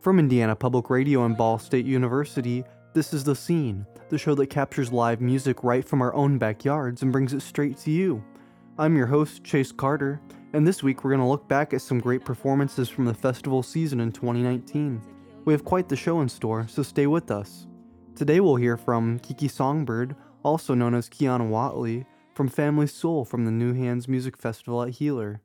From Indiana Public Radio and Ball State University, this is The Scene, the show that captures live music right from our own backyards and brings it straight to you. I'm your host, Chase Carter, and this week we're going to look back at some great performances from the festival season in 2019. We have quite the show in store, so stay with us. Today we'll hear from Keke Songbird, also known as Keiana Whatley, from Family Soul from the New Hands Music Festival at Healer.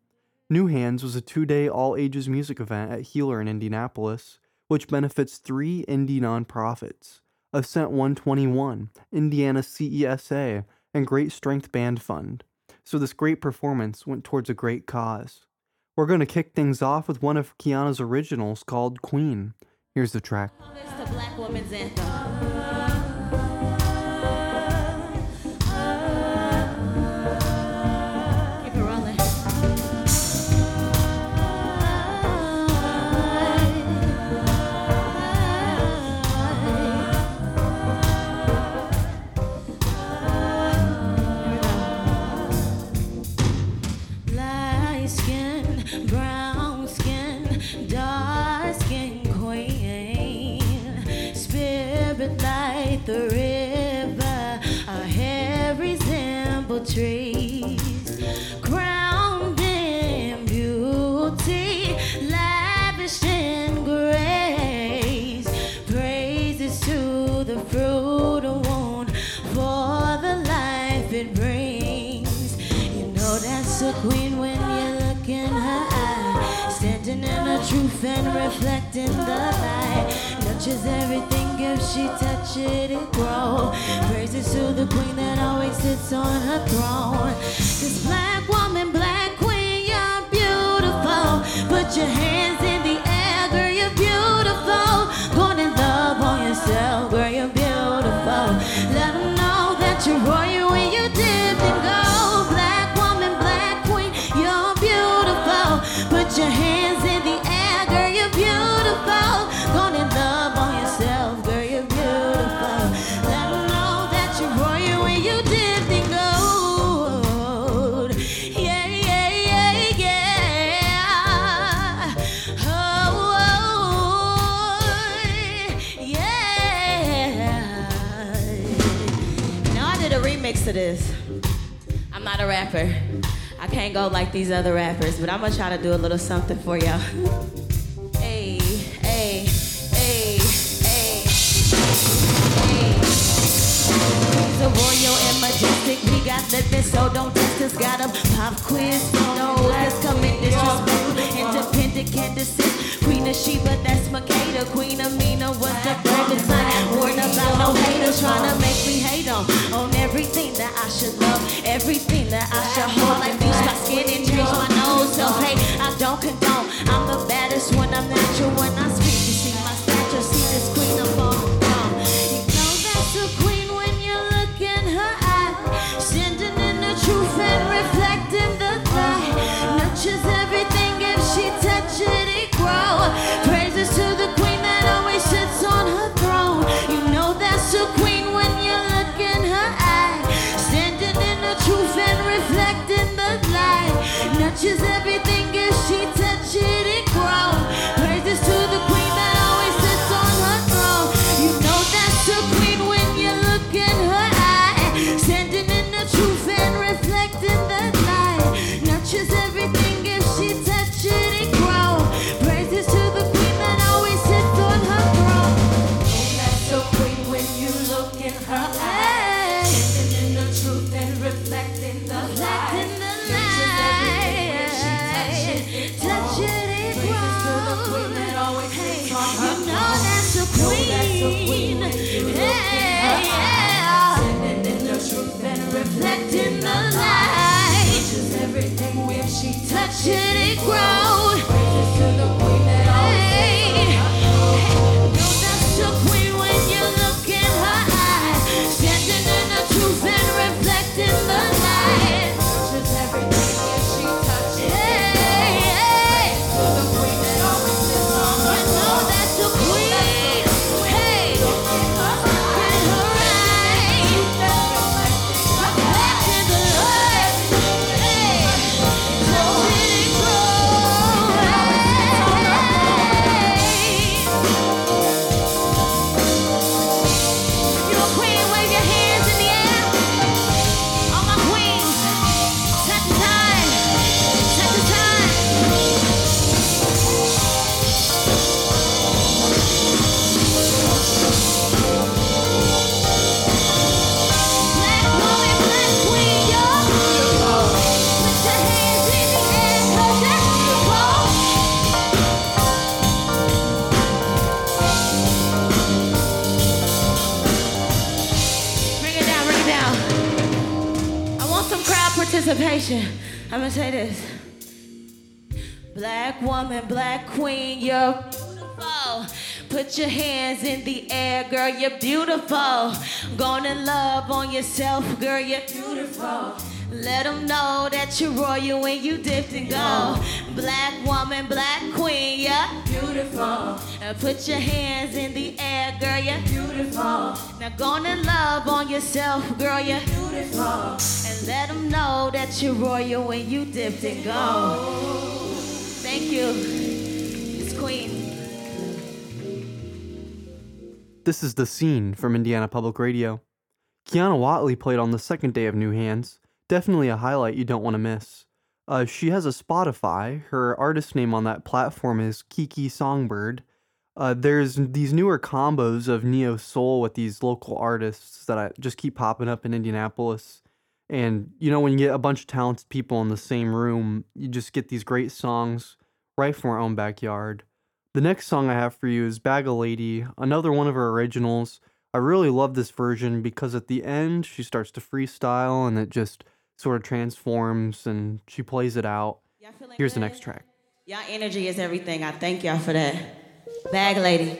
New Hands was a two day all ages music event at Healer in Indianapolis which benefits three Indy nonprofits Ascent 121, Indiana CESA, and Great Strength Band Fund. So, this great performance went towards a great cause. We're going to kick things off with one of Keiana's originals called Queen. Here's the track. And reflecting the light. Touches everything if she touch it, it grow. Praises to the queen that always sits on her throne. This black woman, black queen, you're beautiful. Put your hands in the air, girl, you're beautiful. Go and love on yourself, girl, you're a this. I'm not a rapper. I can't go like these other rappers, but I'm gonna try to do a little something for y'all. so royal and majestic. We got living, so don't test us. Got a pop quiz, no, let's commit disrespect. Independent can't desist. Queen of Sheba, that's Makeda. Queen Amina was the bravest. Warned about no haters trying to make me hate that I should love, everything that I should hold. Like bleach my skin and change my nose. So hey, I don't condone. I'm the truth gonna say this. Black woman, black queen, you're beautiful. Put your hands in the air, girl, you're beautiful. Gonna love on yourself, girl, you're beautiful. Let them know that you're royal when you dipped in gold. Black woman, black queen, yeah. Beautiful. And put your hands in the air, girl, you're beautiful. Now gonna love on yourself, girl, you're beautiful. And let them know that you're royal when you dipped in gold. Thank you. It's Queen. This is The Scene from Indiana Public Radio. Keiana Whatley played on the second day of New Hands. Definitely a highlight you don't want to miss. Uh, she has a Spotify. Her artist name on that platform is Keke Songbird. Uh, there's these newer combos of neo soul with these local artists that I just keep popping up in Indianapolis. And you know, when you get a bunch of talented people in the same room, you just get these great songs right from our own backyard. The next song I have for you is Bag a Lady, another one of her originals. I really love this version because at the end she starts to freestyle and it just sort of transforms and she plays it out. Feeling Here's the next track. Y'all energy is everything. I thank y'all for that. Bag lady.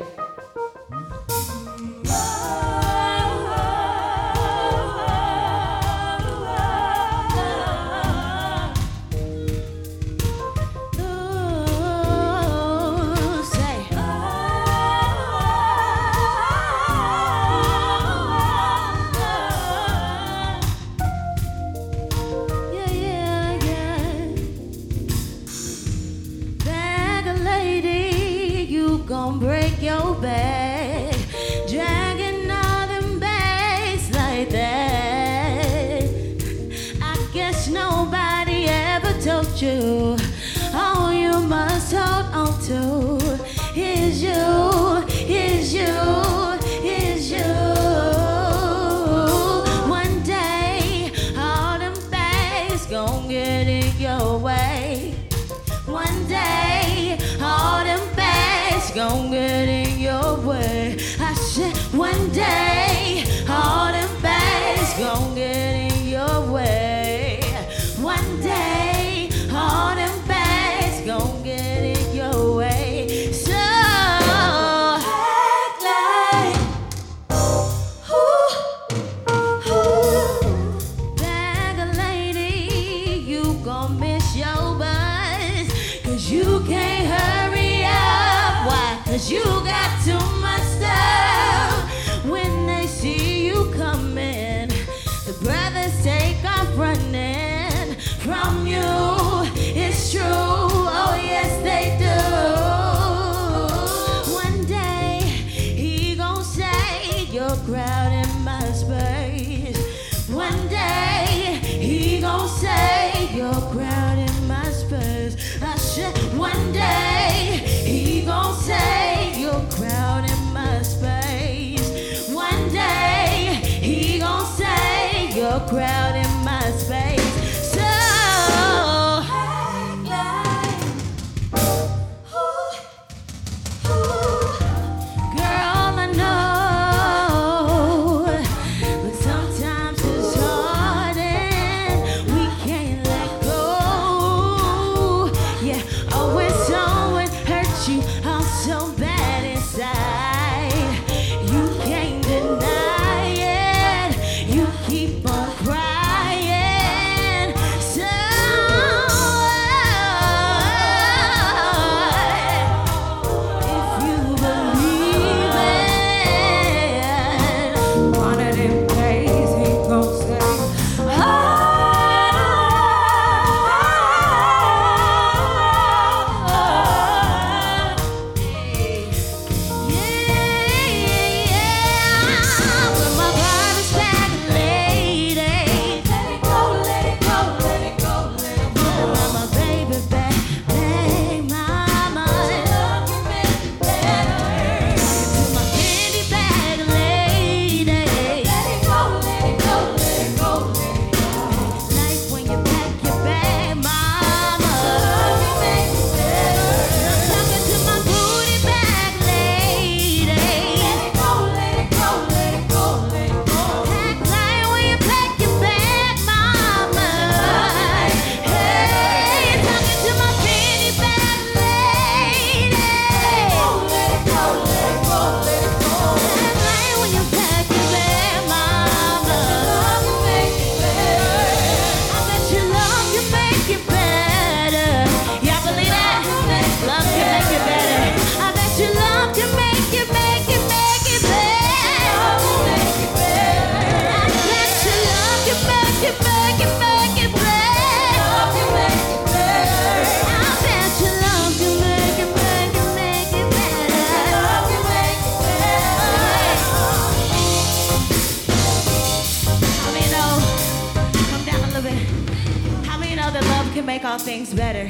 Can make all things better.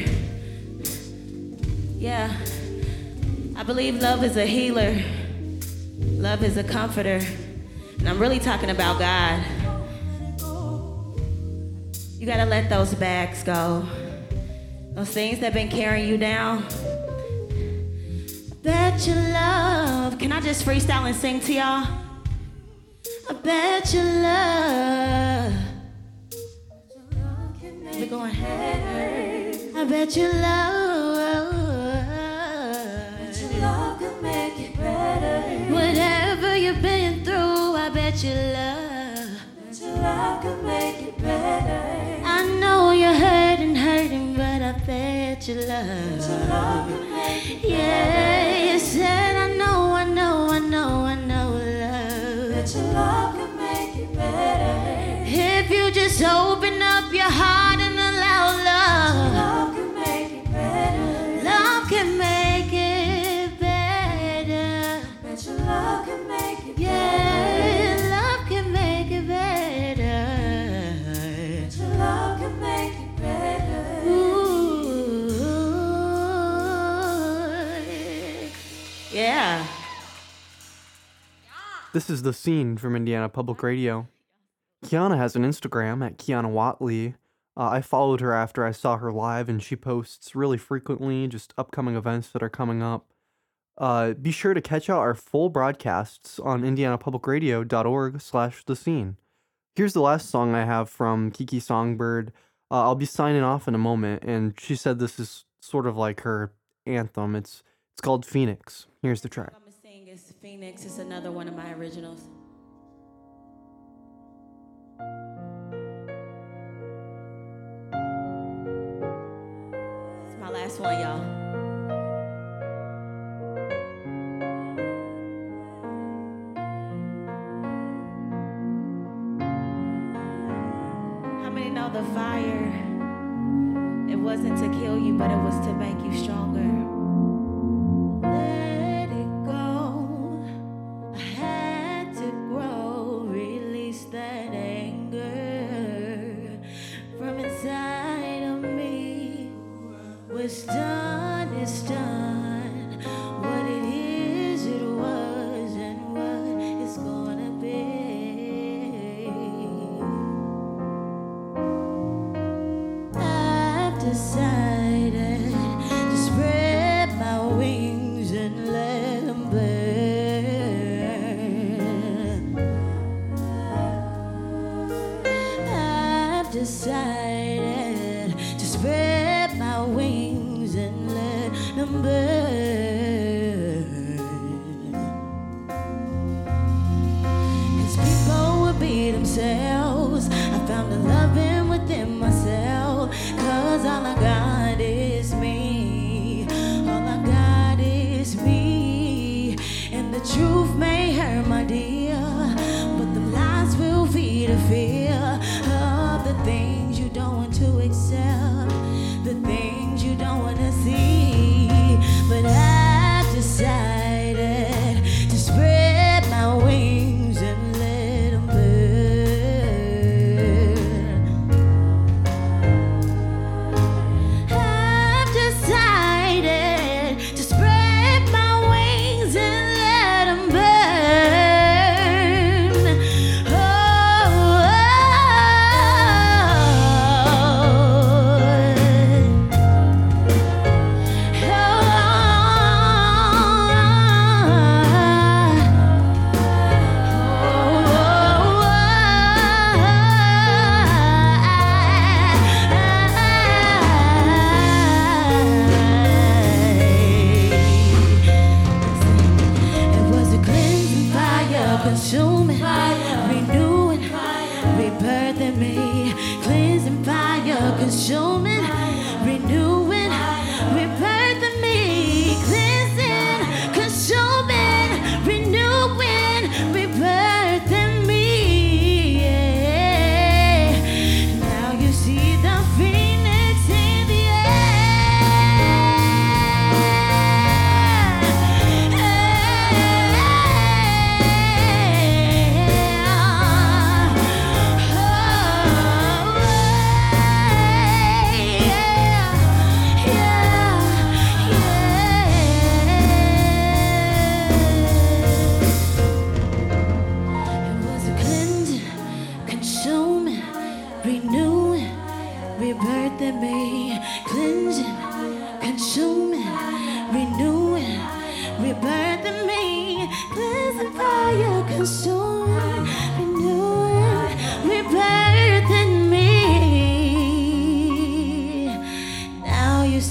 Yeah. I believe love is a healer, love is a comforter. And I'm really talking about God. You gotta let those bags go. Those things that have been carrying you down. Bet your love. Can I just freestyle and sing to y'all? I bet your love. We're going. I bet your love. Your Love can make it better. Whatever you've been through, I bet your love. Your Love can make it better. I know you're hurting, hurting, but I bet your love. Love can make it Yeah, you said I know, I know, I know, I know love. better. Love can make it better. If you just open up your heart This is the scene from Indiana Public Radio. Keiana has an Instagram at Keiana Whatley. Uh, I followed her after I saw her live, and she posts really frequently just upcoming events that are coming up. Uh, be sure to catch out our full broadcasts on indianapublicradio.org slash the scene. Here's the last song I have from Keke Songbird. Uh, I'll be signing off in a moment, and she said this is sort of like her anthem. It's it's called Phoenix. Here's the track. Sing is another one of my originals. It's my last one, y'all. How many know the fire? It wasn't to kill you, but it was to make you stronger. Decided to spread my wings and let them burn.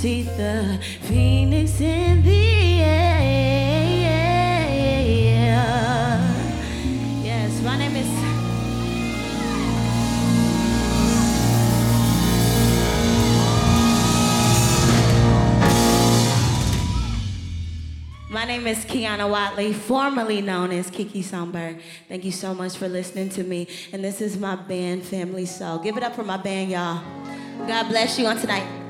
See the phoenix in the air. Yes, my name is. My name is Keiana Whatley, formerly known as Keke Songbird. Thank you so much for listening to me. And this is my band, Family Soul. Give it up for my band, y'all. God bless you on tonight.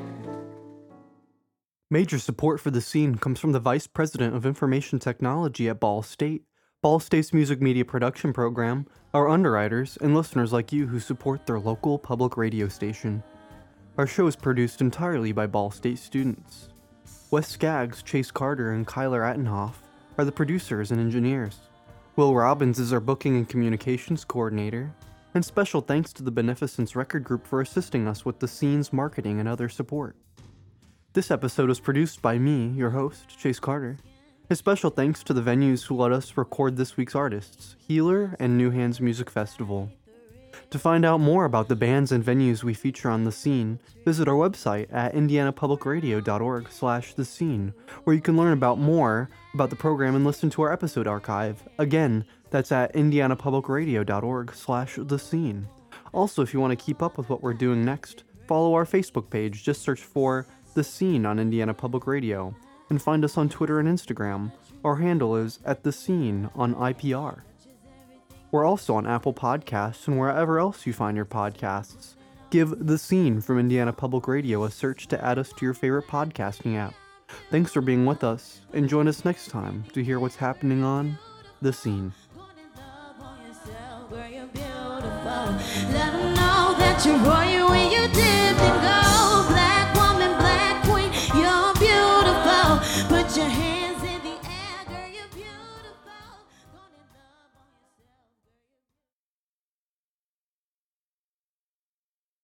Major support for the scene comes from the Vice President of Information Technology at Ball State, Ball State's music media production program, our underwriters, and listeners like you who support their local public radio station. Our show is produced entirely by Ball State students. Wes Skaggs, Chase Carter, and Kyler Attenhoff are the producers and engineers. Will Robbins is our booking and communications coordinator, and special thanks to the Beneficence Record Group for assisting us with the scene's marketing and other support. This episode was produced by me, your host, Chase Carter. A special thanks to the venues who let us record this week's artists, Healer and New Hands Music Festival. To find out more about the bands and venues we feature on The Scene, visit our website at indianapublicradio.org slash the scene, where you can learn about more about the program and listen to our episode archive. Again, that's at indianapublicradio.org slash the scene. Also, if you want to keep up with what we're doing next, follow our Facebook page. Just search for The Scene on Indiana Public Radio, and find us on Twitter and Instagram. Our handle is at The Scene on IPR. We're also on Apple Podcasts and wherever else you find your podcasts. Give The Scene from Indiana Public Radio a search to add us to your favorite podcasting app. Thanks for being with us, and join us next time to hear what's happening on The Scene. Let 'em know that you're royal.